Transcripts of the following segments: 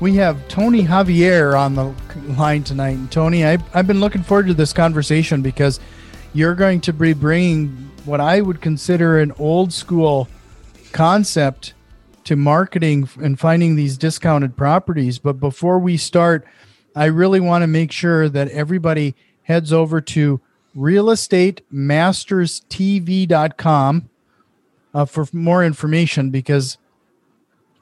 We have Tony Javier on the line tonight. And Tony, I, I've been looking forward to this conversation because you're going to be bringing what I would consider an old school concept to marketing and finding these discounted properties. But before we start, I really want to make sure that everybody heads over to realestatemasterstv.com uh, for more information because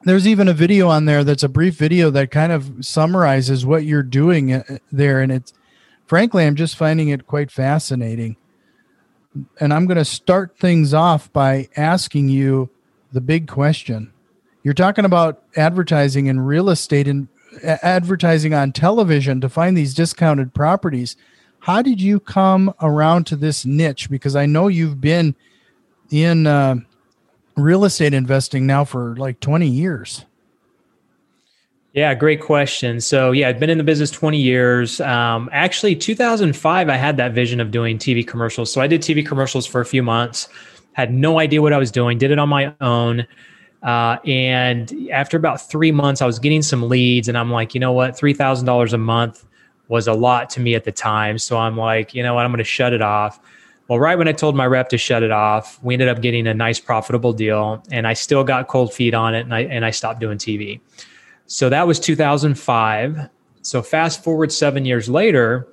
there's even a video on there that's a brief video that kind of summarizes what you're doing uh, there and it's frankly i'm just finding it quite fascinating. And i'm going to start things off by asking you the big question. You're talking about advertising in real estate and advertising on television to find these discounted properties. How did you come around to this niche? Because i know you've been in uh, real estate investing now for like 20 years? Yeah, great question. So, yeah, I've been in the business 20 years. Um, actually, 2005, I had that vision of doing TV commercials. So, I did TV commercials for a few months, had no idea what I was doing, did it on my own. Uh, and after about three months, I was getting some leads, and I'm like, you know what, $3,000 a month was a lot to me at the time. So, I'm like, you know what, I'm going to shut it off. Well, right when I told my rep to shut it off, we ended up getting a nice profitable deal, and I still got cold feet on it, and I and I stopped doing TV. So that was 2005. So fast forward seven years later,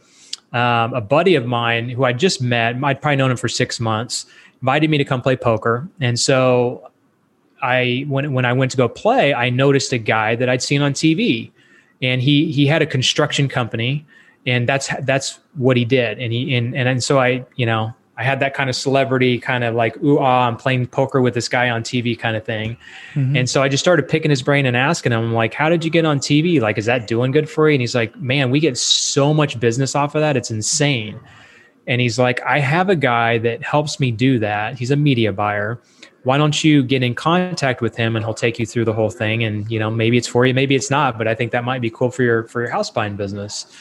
um, a buddy of mine who I just met, I'd probably known him for six months, invited me to come play poker, and so I when when I went to go play, I noticed a guy that I'd seen on TV, and he he had a construction company, and that's that's what he did, and he and and, and so I you know I had that kind of celebrity kind of like, ooh, ah, I'm playing poker with this guy on TV kind of thing. Mm-hmm. And so I just started picking his brain and asking him, like, how did you get on TV? Like, is that doing good for you? And he's like, man, we get so much business off of that. It's insane. And he's like, I have a guy that helps me do that. He's a media buyer. Why don't you get in contact with him and he'll take you through the whole thing? And, you know, maybe it's for you, maybe it's not, but I think that might be cool for your, for your house buying business.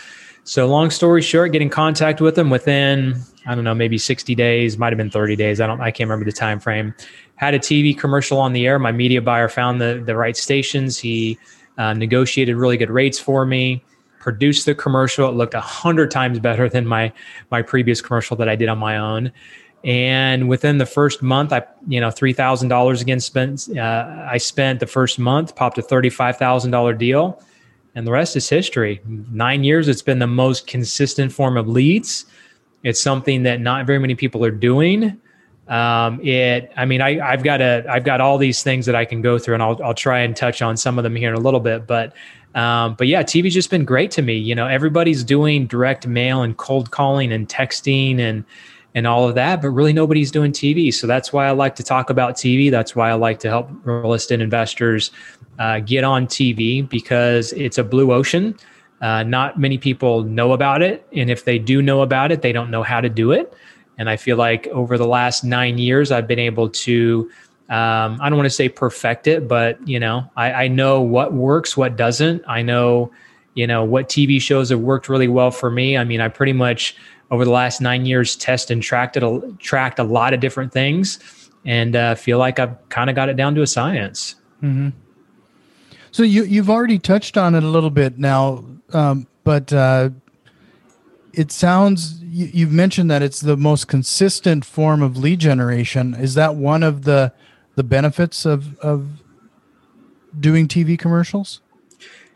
So long story short, get in contact with him within I don't know, maybe 60 days, might have been 30 days. I don't, I can't remember the time frame. Had a TV commercial on the air. My media buyer found the the right stations. He uh, negotiated really good rates for me. Produced the commercial. It looked a hundred times better than my my previous commercial that I did on my own. And within the first month, I you know three thousand dollars again spent. Uh, I spent the first month, popped a thirty five thousand dollar deal, and the rest is history. Nine years. It's been the most consistent form of leads it's something that not very many people are doing. Um, it, I mean, I, I've got a, I've got all these things that I can go through, and I'll, I'll try and touch on some of them here in a little bit. But, um, but yeah, TV's just been great to me. You know, everybody's doing direct mail and cold calling and texting and and all of that, but really nobody's doing TV. So that's why I like to talk about TV. That's why I like to help real estate investors uh, get on TV because it's a blue ocean. Uh, not many people know about it. And if they do know about it, they don't know how to do it. And I feel like over the last nine years, I've been able to, um, I don't want to say perfect it, but you know, I, I know what works, what doesn't. I know, you know, what TV shows have worked really well for me. I mean, I pretty much over the last nine years test and tracked it, a, tracked a lot of different things, and uh, feel like I've kind of got it down to a science. Mm-hmm. So you you've already touched on it a little bit now um, but uh, it sounds you, you've mentioned that it's the most consistent form of lead generation. Is that one of the the benefits of of doing TV commercials?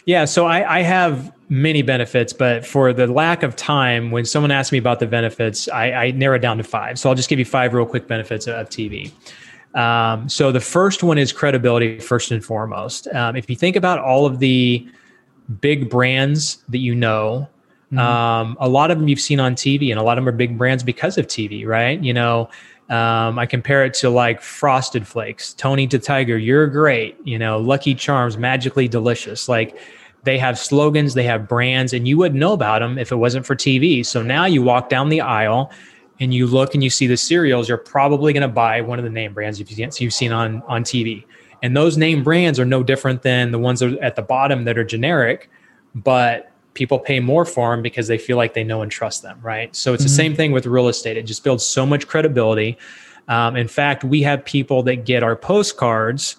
Yeah, so I, I have many benefits, but for the lack of time, when someone asks me about the benefits, I, I narrow it down to five. So I'll just give you five real quick benefits of TV. Um, so the first one is credibility, first and foremost. Um, if you think about all of the big brands that you know. Mm-hmm. Um, a lot of them you've seen on TV, and a lot of them are big brands because of TV, right? You know, um, I compare it to like Frosted Flakes, Tony the Tiger, you're great. You know, Lucky Charms, magically delicious. Like they have slogans, they have brands, and you wouldn't know about them if it wasn't for TV. So now you walk down the aisle and you look and you see the cereals, you're probably going to buy one of the name brands you've seen on on TV. And those name brands are no different than the ones that are at the bottom that are generic, but people pay more for them because they feel like they know and trust them, right? So it's mm-hmm. the same thing with real estate. It just builds so much credibility. Um, in fact, we have people that get our postcards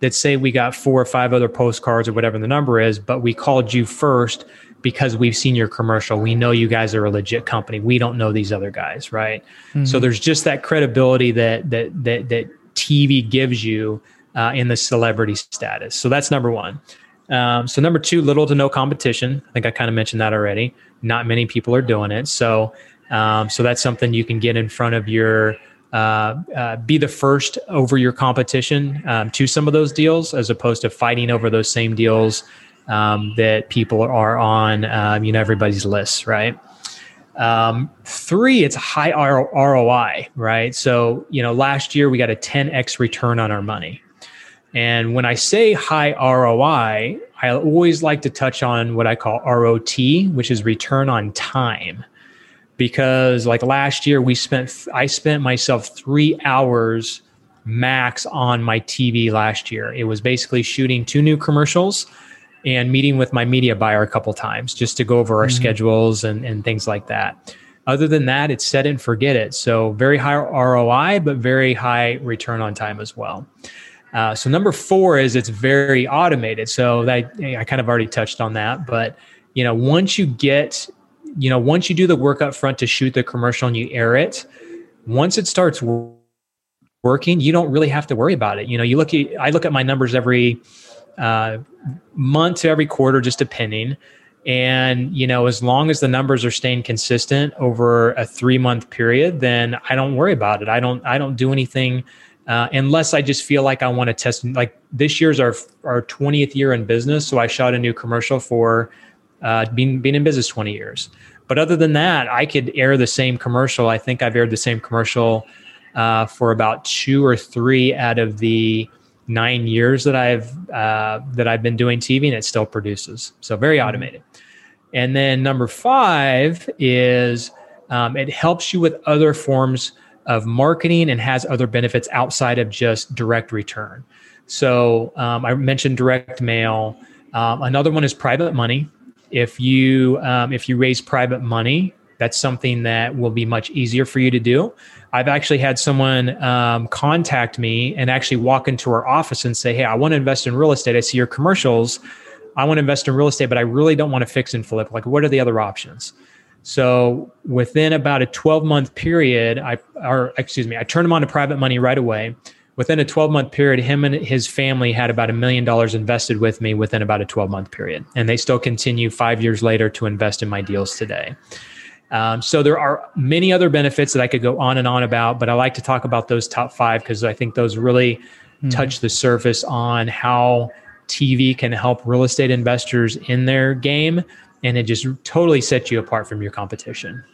that say we got four or five other postcards or whatever the number is, but we called you first because we've seen your commercial. We know you guys are a legit company. We don't know these other guys, right? Mm-hmm. So there's just that credibility that that that that TV gives you uh, in the celebrity status. So that's number one. Um, so number two, little to no competition. I think I kind of mentioned that already. Not many people are doing it. So um, so that's something you can get in front of your uh, uh, be the first over your competition um, to some of those deals, as opposed to fighting over those same deals um, that people are on. Um, you know, everybody's lists, right? Um, three, it's high ROI, right? So you know, last year we got a 10x return on our money. And when I say high ROI, I always like to touch on what I call ROT, which is return on time because like last year we spent I spent myself 3 hours max on my TV last year. It was basically shooting two new commercials and meeting with my media buyer a couple times just to go over our mm-hmm. schedules and, and things like that. Other than that, it's set and forget it. So very high ROI, but very high return on time as well. Uh, so number four is it's very automated. So that I kind of already touched on that, but you know once you get you know, once you do the work up front to shoot the commercial and you air it, once it starts working, you don't really have to worry about it. You know, you look at, I look at my numbers every uh, month to every quarter, just depending. And, you know, as long as the numbers are staying consistent over a three month period, then I don't worry about it. I don't, I don't do anything uh, unless I just feel like I want to test. Like this year's our, our 20th year in business. So I shot a new commercial for uh, being being in business 20 years. But other than that, I could air the same commercial. I think I've aired the same commercial uh, for about two or three out of the nine years that I've uh, that I've been doing TV, and it still produces. So very mm-hmm. automated. And then number five is um, it helps you with other forms of marketing and has other benefits outside of just direct return. So um, I mentioned direct mail. Um, another one is private money. If you um, if you raise private money, that's something that will be much easier for you to do. I've actually had someone um, contact me and actually walk into our office and say, "Hey, I want to invest in real estate. I see your commercials. I want to invest in real estate, but I really don't want to fix and flip. Like, what are the other options?" So within about a 12 month period, I or excuse me, I turned him on to private money right away within a 12 month period, him and his family had about a million dollars invested with me within about a 12 month period. And they still continue five years later to invest in my deals today. Um, so there are many other benefits that I could go on and on about, but I like to talk about those top five because I think those really mm-hmm. touch the surface on how TV can help real estate investors in their game. And it just totally sets you apart from your competition.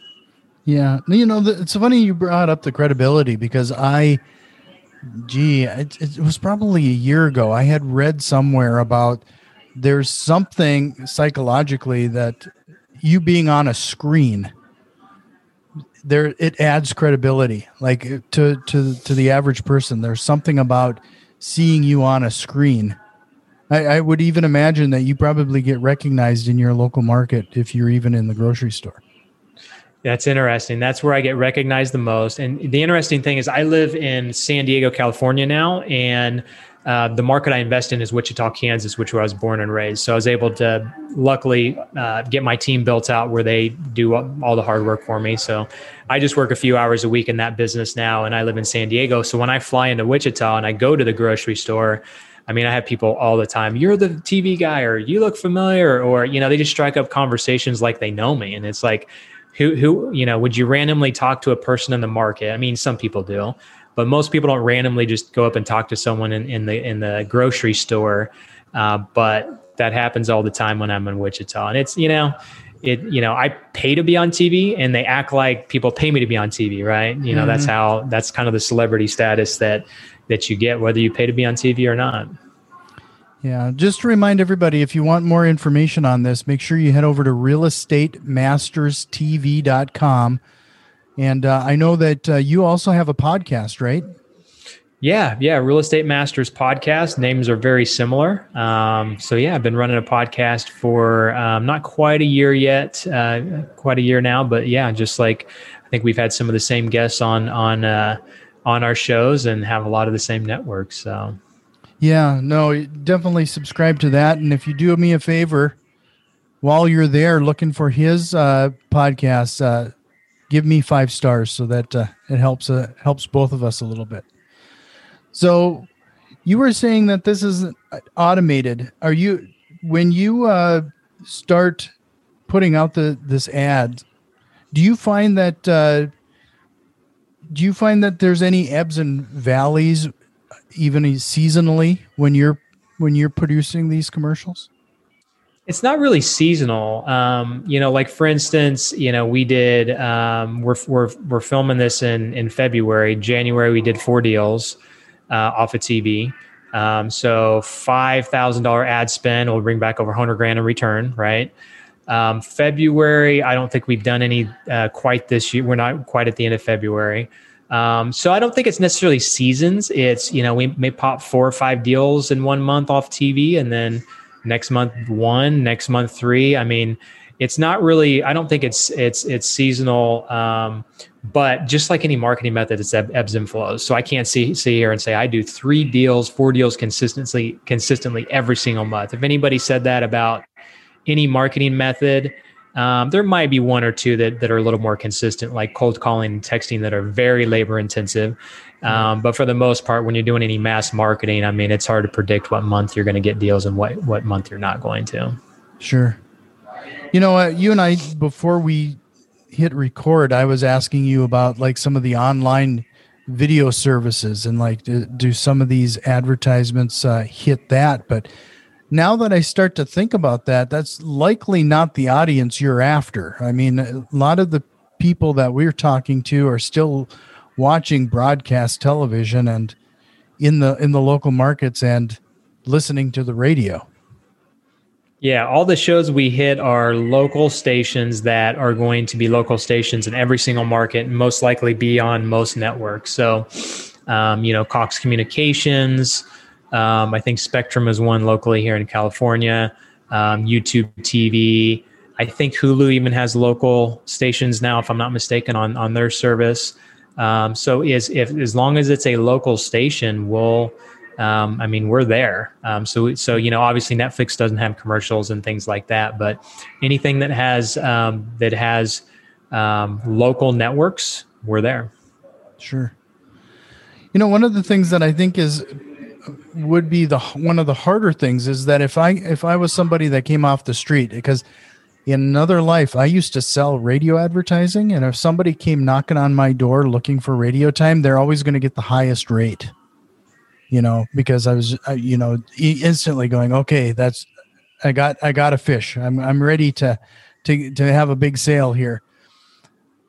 Yeah. You know, it's funny you brought up the credibility because I, gee, it, it was probably a year ago. I had read somewhere about there's something psychologically that you being on a screen there it adds credibility like uh, to to to the average person there's something about seeing you on a screen I, I, would even imagine that you probably get recognized in your local market if you're even in the grocery store that's interesting. That's where I get recognized the most. And the interesting thing is, I live in San Diego, California now, and uh, the market I invest in is Wichita, Kansas, which where I was born and raised. So I was able to, luckily, uh, get my team built out where they do all the hard work for me. So I just work a few hours a week in that business now, and I live in San Diego. So when I fly into Wichita and I go to the grocery store, I mean, I have people all the time. You're the TV guy, or you look familiar, or you know, they just strike up conversations like they know me, and it's like who who you know would you randomly talk to a person in the market i mean some people do but most people don't randomly just go up and talk to someone in, in the in the grocery store uh, but that happens all the time when i'm in wichita and it's you know it you know i pay to be on tv and they act like people pay me to be on tv right you know mm-hmm. that's how that's kind of the celebrity status that that you get whether you pay to be on tv or not Yeah, just to remind everybody if you want more information on this, make sure you head over to realestatemasterstv.com. And uh, I know that uh, you also have a podcast, right? Yeah, yeah, Real Estate Masters podcast. Names are very similar. Um, so yeah, I've been running a podcast for um, not quite a year yet, uh, quite a year now, but yeah, just like I think we've had some of the same guests on on uh, on our shows and have a lot of the same networks. So yeah, no, definitely subscribe to that. And if you do me a favor, while you're there looking for his uh, podcast, uh, give me five stars so that uh, it helps uh, helps both of us a little bit. So you were saying that this is automated. Are you when you uh, start putting out the this ad? Do you find that uh, do you find that there's any ebbs and valleys, even seasonally, when you're when you're producing these commercials? It's not really seasonal. Um, you know, like for instance, you know, we did um, we're we're we're filming this in in February. January we did four deals uh, off of TV. Um, so five thousand dollar ad spend will bring back over hundred grand in return, right? Um, February, I don't think we've done any uh, quite this year. We're not quite at the end of February. Um, so I don't think it's necessarily seasons. It's you know we may pop four or five deals in one month off TV, and then next month one, next month three. I mean, it's not really. I don't think it's it's it's seasonal. Um, but just like any marketing method, it's ebbs and flows. So I can't see see here and say I do three deals, four deals consistently consistently every single month. If anybody said that about any marketing method, um, there might be one or two that, that are a little more consistent, like cold calling and texting that are very labor intensive. Um, but for the most part, when you're doing any mass marketing, I mean, it's hard to predict what month you're going to get deals and what, what month you're not going to. Sure. You know, uh, you and I, before we hit record, I was asking you about like some of the online video services and like do, do some of these advertisements uh, hit that? But now that I start to think about that, that's likely not the audience you're after. I mean, a lot of the people that we're talking to are still watching broadcast television and in the in the local markets and listening to the radio. Yeah, all the shows we hit are local stations that are going to be local stations in every single market, most likely be on most networks. So, um, you know, Cox Communications. Um, I think Spectrum is one locally here in California. Um, YouTube TV. I think Hulu even has local stations now, if I'm not mistaken, on on their service. Um, so, is if as long as it's a local station, we'll um, I mean, we're there. Um, so, so you know, obviously Netflix doesn't have commercials and things like that, but anything that has um, that has um, local networks, we're there. Sure. You know, one of the things that I think is would be the one of the harder things is that if I if I was somebody that came off the street because in another life I used to sell radio advertising and if somebody came knocking on my door looking for radio time they're always going to get the highest rate you know, because I was, you know, instantly going, okay, that's, I got, I got a fish. I'm, I'm ready to, to, to have a big sale here.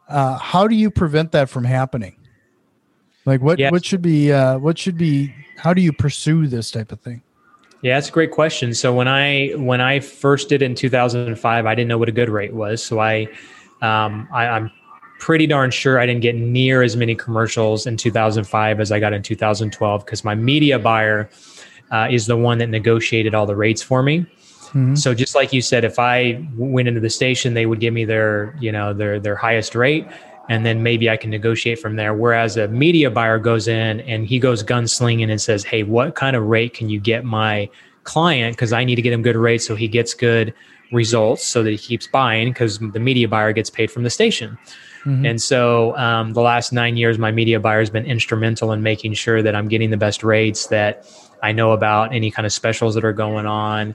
Uh, how do you prevent that from happening? Like what, yes. what should be, uh, what should be, how do you pursue this type of thing? Yeah, that's a great question. So when I when I first did in 2005, I didn't know what a good rate was. So I, um, I I'm pretty darn sure I didn't get near as many commercials in 2005 as I got in 2012 because my media buyer uh, is the one that negotiated all the rates for me. Mm-hmm. So just like you said, if I went into the station, they would give me their, you know, their their highest rate, and then maybe I can negotiate from there. Whereas a media buyer goes in and he goes gunslinging and says, "Hey, what kind of rate can you get my client? Because I need to get him good rates so he gets good results, so that he keeps buying because the media buyer gets paid from the station." Mm-hmm. And so um, the last nine years, my media buyer has been instrumental in making sure that I'm getting the best rates that I know about, any kind of specials that are going on.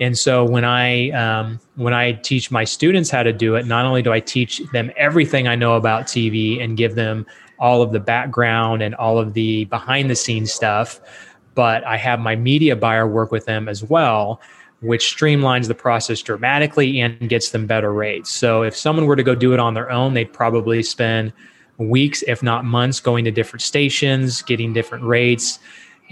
And so when I um, when I teach my students how to do it, not only do I teach them everything I know about TV and give them all of the background and all of the behind the scenes stuff, but I have my media buyer work with them as well which streamlines the process dramatically and gets them better rates. So if someone were to go do it on their own, they'd probably spend weeks, if not months, going to different stations, getting different rates.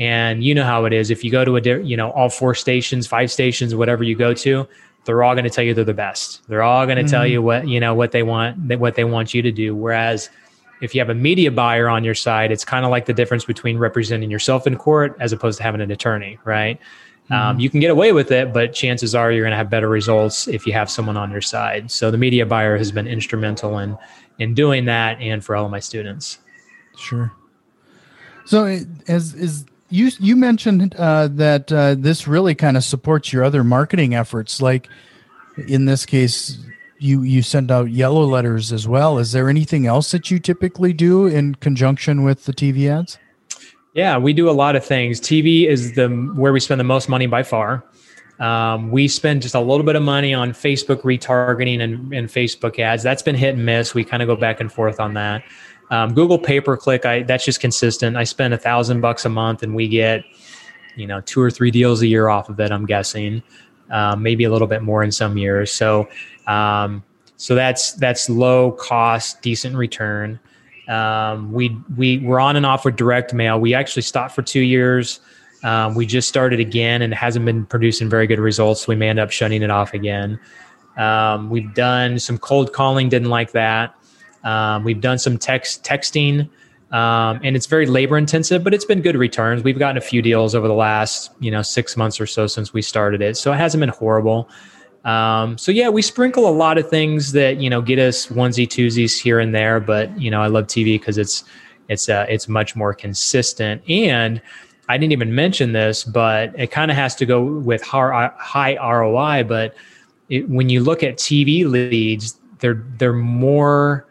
And you know how it is. If you go to a, you know, all four stations, five stations, whatever you go to, they're all going to tell you they're the best. They're all going to mm-hmm. tell you what, you know, what they want, what they want you to do. Whereas if you have a media buyer on your side, it's kind of like the difference between representing yourself in court as opposed to having an attorney, right? Um, mm-hmm. Um, you can get away with it, but chances are you're going to have better results if you have someone on your side. So the media buyer has been instrumental in in doing that, and for all of my students. Sure. So as is you you mentioned uh, that uh, this really kind of supports your other marketing efforts, like in this case, you you send out yellow letters as well. Is there anything else that you typically do in conjunction with the TV ads? Yeah, we do a lot of things. TV is the where we spend the most money by far. Um, we spend just a little bit of money on Facebook retargeting and, and Facebook ads. That's been hit and miss. We kind of go back and forth on that. Um, Google pay per click, I that's just consistent. I spend a thousand bucks a month, and we get you know two or three deals a year off of it. I'm guessing, um, maybe a little bit more in some years. So um, so that's that's low cost, decent return. Um, we we we're on and off with direct mail. We actually stopped for two years. Um, we just started again and it hasn't been producing very good results. So we may end up shutting it off again. Um, we've done some cold calling, didn't like that. Um, we've done some text texting, um, and it's very labor intensive, but it's been good returns. We've gotten a few deals over the last you know six months or so since we started it, so it hasn't been horrible. Um, so yeah, we sprinkle a lot of things that you know get us onesie twosies here and there, but you know I love TV because it's it's uh, it's much more consistent. And I didn't even mention this, but it kind of has to go with high, high ROI. But it, when you look at TV leads, they're they're more.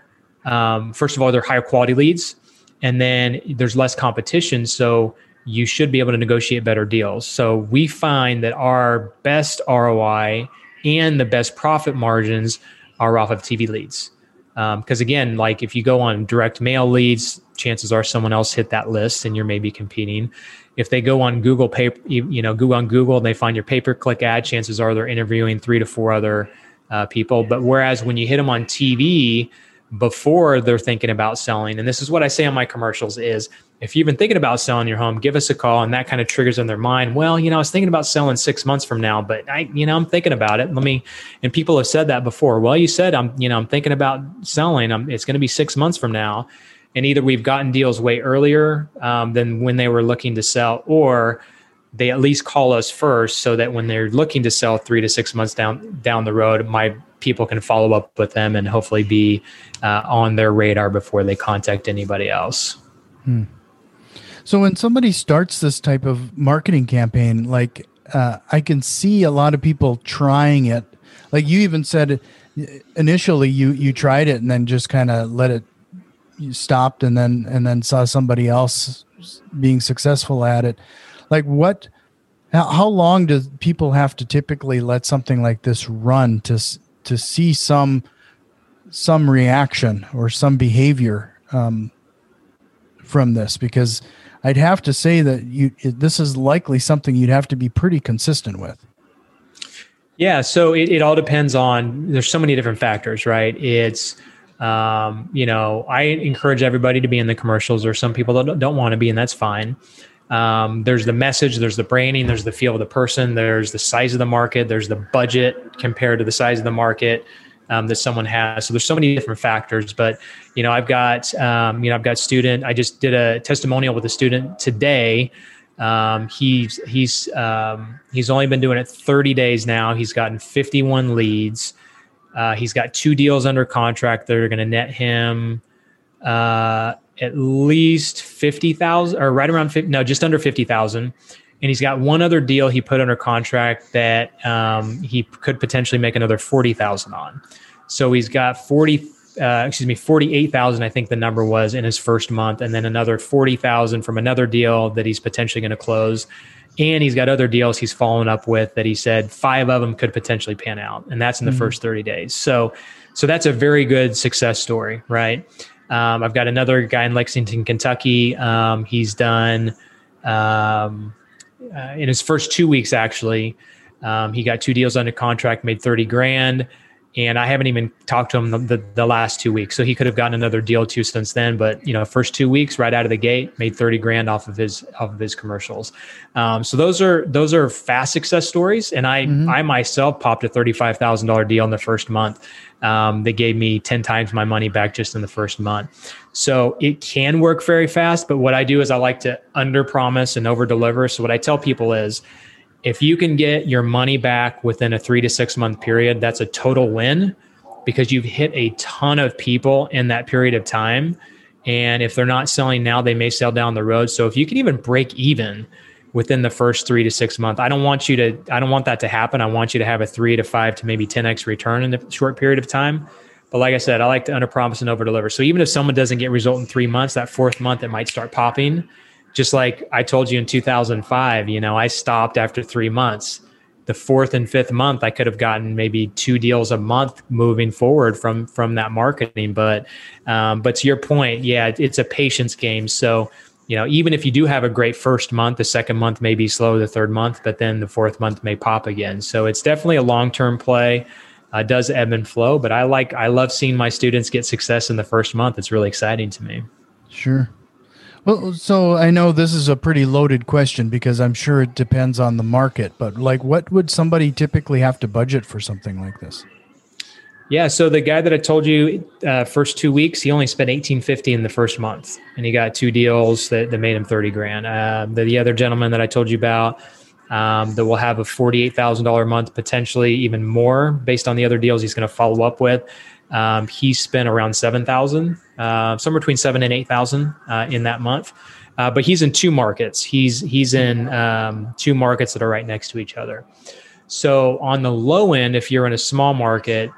Um, first of all, they're higher quality leads, and then there's less competition, so you should be able to negotiate better deals. So we find that our best ROI and the best profit margins are off of TV leads. Because um, again, like if you go on direct mail leads, chances are someone else hit that list and you're maybe competing. If they go on Google pay, you know, go on Google and they find your pay per click ad, chances are they're interviewing three to four other uh, people. But whereas when you hit them on TV before they're thinking about selling, and this is what I say on my commercials is if you've been thinking about selling your home, give us a call, and that kind of triggers in their mind. Well, you know, I was thinking about selling six months from now, but I, you know, I'm thinking about it. Let me. And people have said that before. Well, you said I'm, you know, I'm thinking about selling. I'm, it's going to be six months from now, and either we've gotten deals way earlier um, than when they were looking to sell, or they at least call us first, so that when they're looking to sell three to six months down down the road, my people can follow up with them and hopefully be uh, on their radar before they contact anybody else. Hmm. So when somebody starts this type of marketing campaign, like uh, I can see a lot of people trying it. Like you even said initially, you you tried it and then just kind of let it you stopped and then and then saw somebody else being successful at it. Like what? How long do people have to typically let something like this run to to see some some reaction or some behavior um, from this? Because I'd have to say that you this is likely something you'd have to be pretty consistent with. Yeah, so it, it all depends on there's so many different factors, right? It's um, you know, I encourage everybody to be in the commercials. Or some people don't, don't want to be, and that's fine. Um, there's the message, there's the branding, there's the feel of the person, there's the size of the market, there's the budget compared to the size of the market um, that someone has. So there's so many different factors. But you know, I've got um, you know I've got student. I just did a testimonial with a student today. Um, he's he's um, he's only been doing it 30 days now. He's gotten 51 leads. Uh, he's got two deals under contract that are going to net him uh, at least 50,000 or right around 50, no, just under 50,000 and he's got one other deal he put under contract that um, he could potentially make another 40,000 on. So he's got 40 uh, excuse me 48,000 I think the number was in his first month and then another 40,000 from another deal that he's potentially going to close. And he's got other deals he's following up with that he said five of them could potentially pan out and that's in the mm-hmm. first 30 days. So so that's a very good success story, right? Um, I've got another guy in Lexington, Kentucky. Um, he's done um, uh, in his first two weeks, actually, um, he got two deals under contract, made 30 grand. And I haven't even talked to him the, the, the, last two weeks. So he could have gotten another deal too since then. But you know, first two weeks right out of the gate, made thirty grand off of his off of his commercials. Um, so those are those are fast success stories. And I mm-hmm. I myself popped a thirty five thousand dollar deal in the first month. Um, they gave me ten times my money back just in the first month. So it can work very fast. But what I do is I like to under promise and over deliver. So what I tell people is if you can get your money back within a three to six month period, that's a total win because you've hit a ton of people in that period of time. And if they're not selling now, they may sell down the road. So if you can even break even within the first three to six months, I don't want you to, I don't want that to happen. I want you to have a three to five to maybe 10x return in a short period of time. But like I said, I like to under promise and over deliver. So even if someone doesn't get result in three months, that fourth month, it might start popping just like I told you in 2005, you know, I stopped after three months. The fourth and fifth month, I could have gotten maybe two deals a month moving forward from from that marketing. But um, but to your point, yeah, it's a patience game. So you know, even if you do have a great first month, the second month may be slow, the third month, but then the fourth month may pop again. So it's definitely a long term play. Uh, does ebb and flow, but I like I love seeing my students get success in the first month. It's really exciting to me. Sure. Well, so I know this is a pretty loaded question because I'm sure it depends on the market, but like what would somebody typically have to budget for something like this? Yeah, so the guy that I told you uh, first two weeks, he only spent eighteen fifty in the first month, and he got two deals that, that made him thirty grand. Uh, the, the, other gentleman that I told you about um, that will have a forty eight thousand dollar month, potentially even more, based on the other deals he's going to follow up with. Um, he spent around seven thousand, uh, somewhere between seven and eight thousand uh, in that month. Uh, but he's in two markets. He's he's in um, two markets that are right next to each other. So on the low end, if you're in a small market,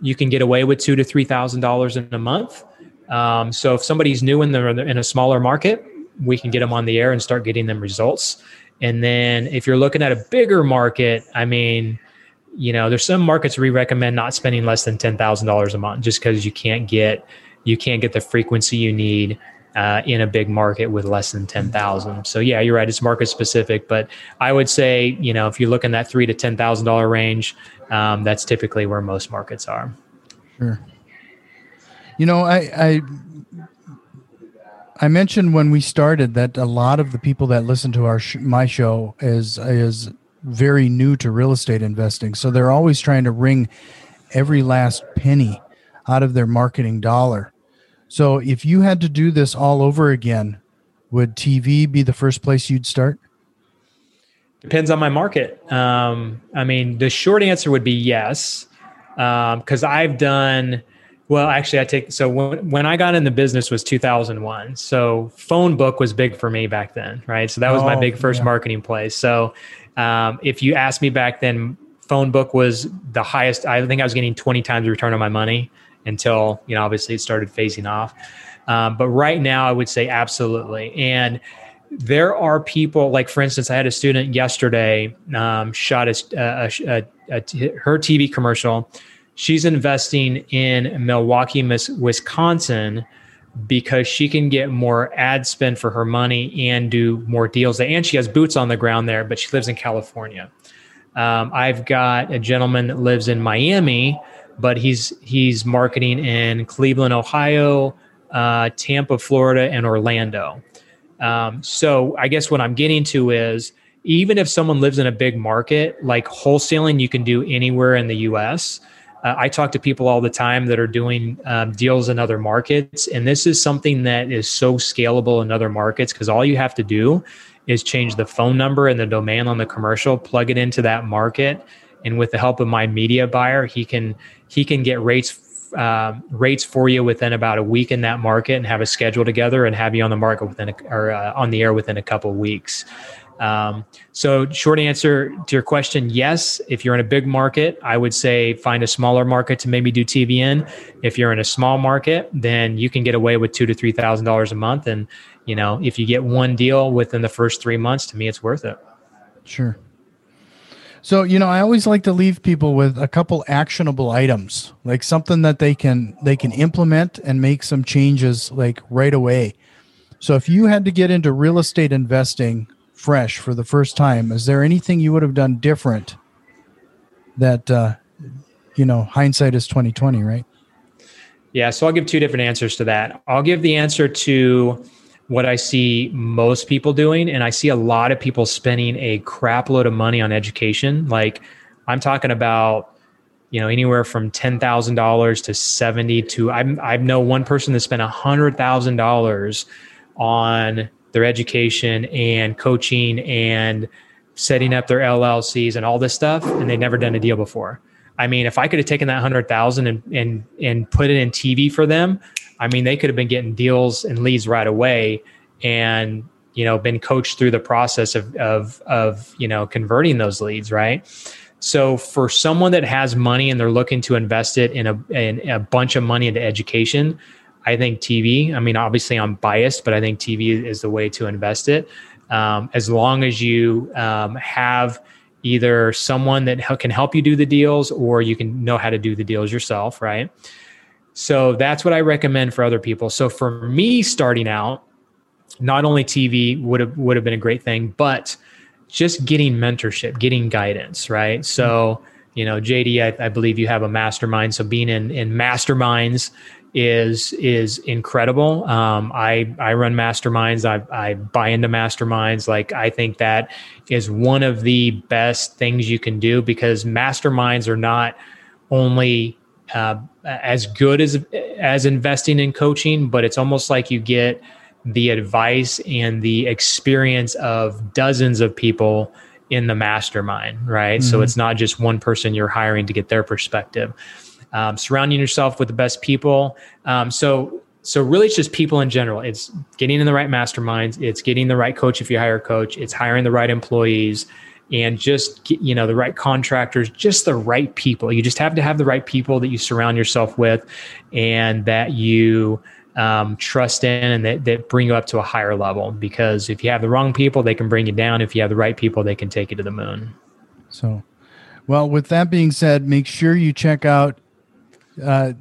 you can get away with two to three thousand dollars in a month. Um, so if somebody's new in the in a smaller market, we can get them on the air and start getting them results. And then if you're looking at a bigger market, I mean, you know, there's some markets we recommend not spending less than ten thousand dollars a month, just because you can't get you can't get the frequency you need uh, in a big market with less than ten thousand. So yeah, you're right. It's market specific, but I would say you know if you look in that three to ten thousand dollar range, um, that's typically where most markets are. Sure. You know, I, I I mentioned when we started that a lot of the people that listen to our sh- my show is is very new to real estate investing. So they're always trying to wring every last penny out of their marketing dollar. So if you had to do this all over again, would TV be the first place you'd start? Depends on my market. Um, I mean, the short answer would be yes, because um, I've done. Well, actually, I take so when when I got in the business was 2001. So phone book was big for me back then, right? So that was oh, my big first yeah. marketing play. So um, if you asked me back then, phone book was the highest. I think I was getting 20 times return on my money until, you know, obviously it started phasing off. Um, but right now, I would say absolutely. And there are people, like for instance, I had a student yesterday um, shot a, her TV commercial. She's investing in Milwaukee, Wisconsin because she can get more ad spend for her money and do more deals. And she has boots on the ground there, but she lives in California. Um, I've got a gentleman that lives in Miami, but he's he's marketing in Cleveland, Ohio, uh, Tampa, Florida, and Orlando. Um, so I guess what I'm getting to is even if someone lives in a big market, like wholesaling, you can do anywhere in the U.S. Uh, I talk to people all the time that are doing um, deals in other markets, and this is something that is so scalable in other markets because all you have to do is change the phone number and the domain on the commercial, plug it into that market, and with the help of my media buyer, he can he can get rates uh, rates for you within about a week in that market and have a schedule together and have you on the market within a, or uh, on the air within a couple weeks. Um, so, short answer to your question yes. If you're in a big market, I would say find a smaller market to maybe do TV in. If you're in a small market, then you can get away with two to three thousand dollars a month. And you know, if you get one deal within the first three months, to me, it's worth it. Sure. So, you know, I always like to leave people with a couple actionable items, like something that they can they can implement and make some changes like right away. So, if you had to get into real estate investing fresh for the first time, is there anything you would have done different that uh, you know, hindsight is 2020, right? Yeah, so I'll give two different answers to that. I'll give the answer to what I see most people doing, and I see a lot of people spending a crap load of money on education. Like I'm talking about, you know, anywhere from ten thousand dollars to seventy to I I know one person that spent a hundred thousand dollars on their education and coaching and setting up their LLCs and all this stuff, and they'd never done a deal before. I mean, if I could have taken that hundred thousand and and and put it in TV for them, I mean, they could have been getting deals and leads right away, and you know, been coached through the process of of of you know converting those leads, right? So for someone that has money and they're looking to invest it in a in a bunch of money into education, I think TV. I mean, obviously I'm biased, but I think TV is the way to invest it. Um, as long as you um, have either someone that can help you do the deals or you can know how to do the deals yourself, right? So that's what I recommend for other people. So for me starting out, not only TV would have would have been a great thing, but just getting mentorship, getting guidance, right? So, you know, JD, I, I believe you have a mastermind. So being in in masterminds is is incredible. Um, I I run masterminds. I I buy into masterminds. Like I think that is one of the best things you can do because masterminds are not only uh, as good as as investing in coaching, but it's almost like you get the advice and the experience of dozens of people in the mastermind, right? Mm-hmm. So it's not just one person you're hiring to get their perspective um, surrounding yourself with the best people. Um, so so really it's just people in general. It's getting in the right masterminds. It's getting the right coach if you hire a coach. It's hiring the right employees and just you know the right contractors just the right people. You just have to have the right people that you surround yourself with and that you um, trust in and that, that bring you up to a higher level because if you have the wrong people they can bring you down. If you have the right people they can take you to the moon. So well with that being said make sure you check out uh,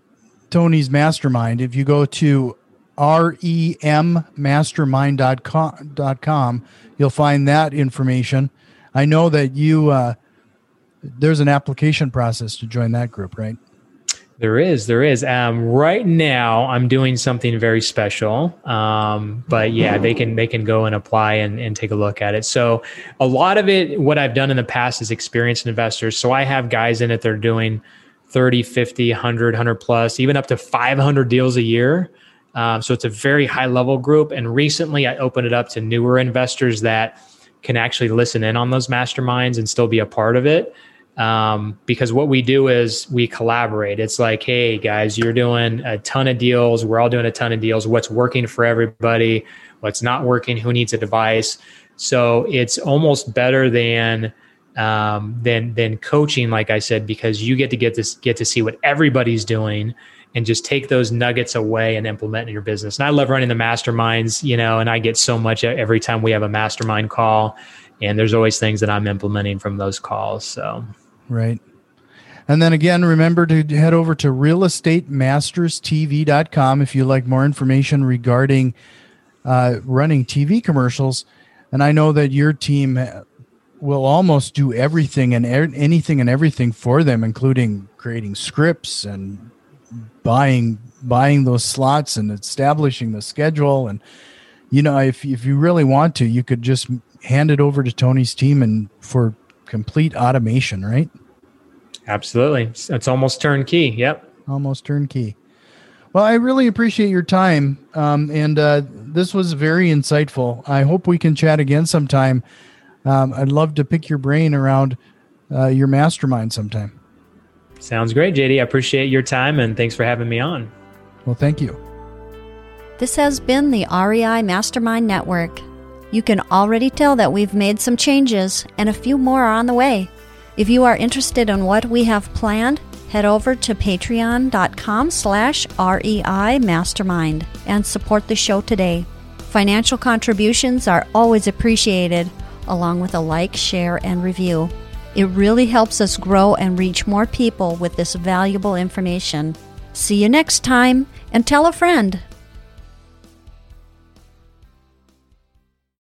Tony's mastermind. If you go to remmastermind.com, you'll find that information. I know that you, uh, there's an application process to join that group, right? There is, there is. Um, right now, I'm doing something very special. Um, but yeah, they can they can go and apply and, and take a look at it. So a lot of it, what I've done in the past is experienced investors. So I have guys in it They're doing 30, 50, 100, 100 plus, even up to 500 deals a year. Um, so it's a very high level group. And recently I opened it up to newer investors that can actually listen in on those masterminds and still be a part of it. Um, because what we do is we collaborate. It's like, hey guys, you're doing a ton of deals. We're all doing a ton of deals. What's working for everybody? What's not working? Who needs a device? So it's almost better than um, than than coaching, like I said, because you get to get this get to see what everybody's doing and just take those nuggets away and implement in your business. And I love running the masterminds, you know, and I get so much every time we have a mastermind call. And there's always things that I'm implementing from those calls. So right. And then again, remember to head over to realestatemasterstv.com if you like more information regarding uh, running TV commercials. And I know that your team will almost do everything and er- anything and everything for them, including creating scripts and buying buying those slots and establishing the schedule. And you know, if if you really want to, you could just hand it over to Tony's team and for complete automation, right? Absolutely, it's almost turnkey. Yep, almost turnkey. Well, I really appreciate your time, um, and uh, this was very insightful. I hope we can chat again sometime um, I'd love to pick your brain around uh, your mastermind sometime. Sounds great, JD. I appreciate your time and thanks for having me on. Well, thank you. This has been the REI Mastermind Network. You can already tell that we've made some changes and a few more are on the way. If you are interested in what we have planned, head over to patreon.com slash REI Mastermind and support the show today. Financial contributions are always appreciated along with a like, share, and review. It really helps us grow and reach more people with this valuable information. See you next time, and tell a friend.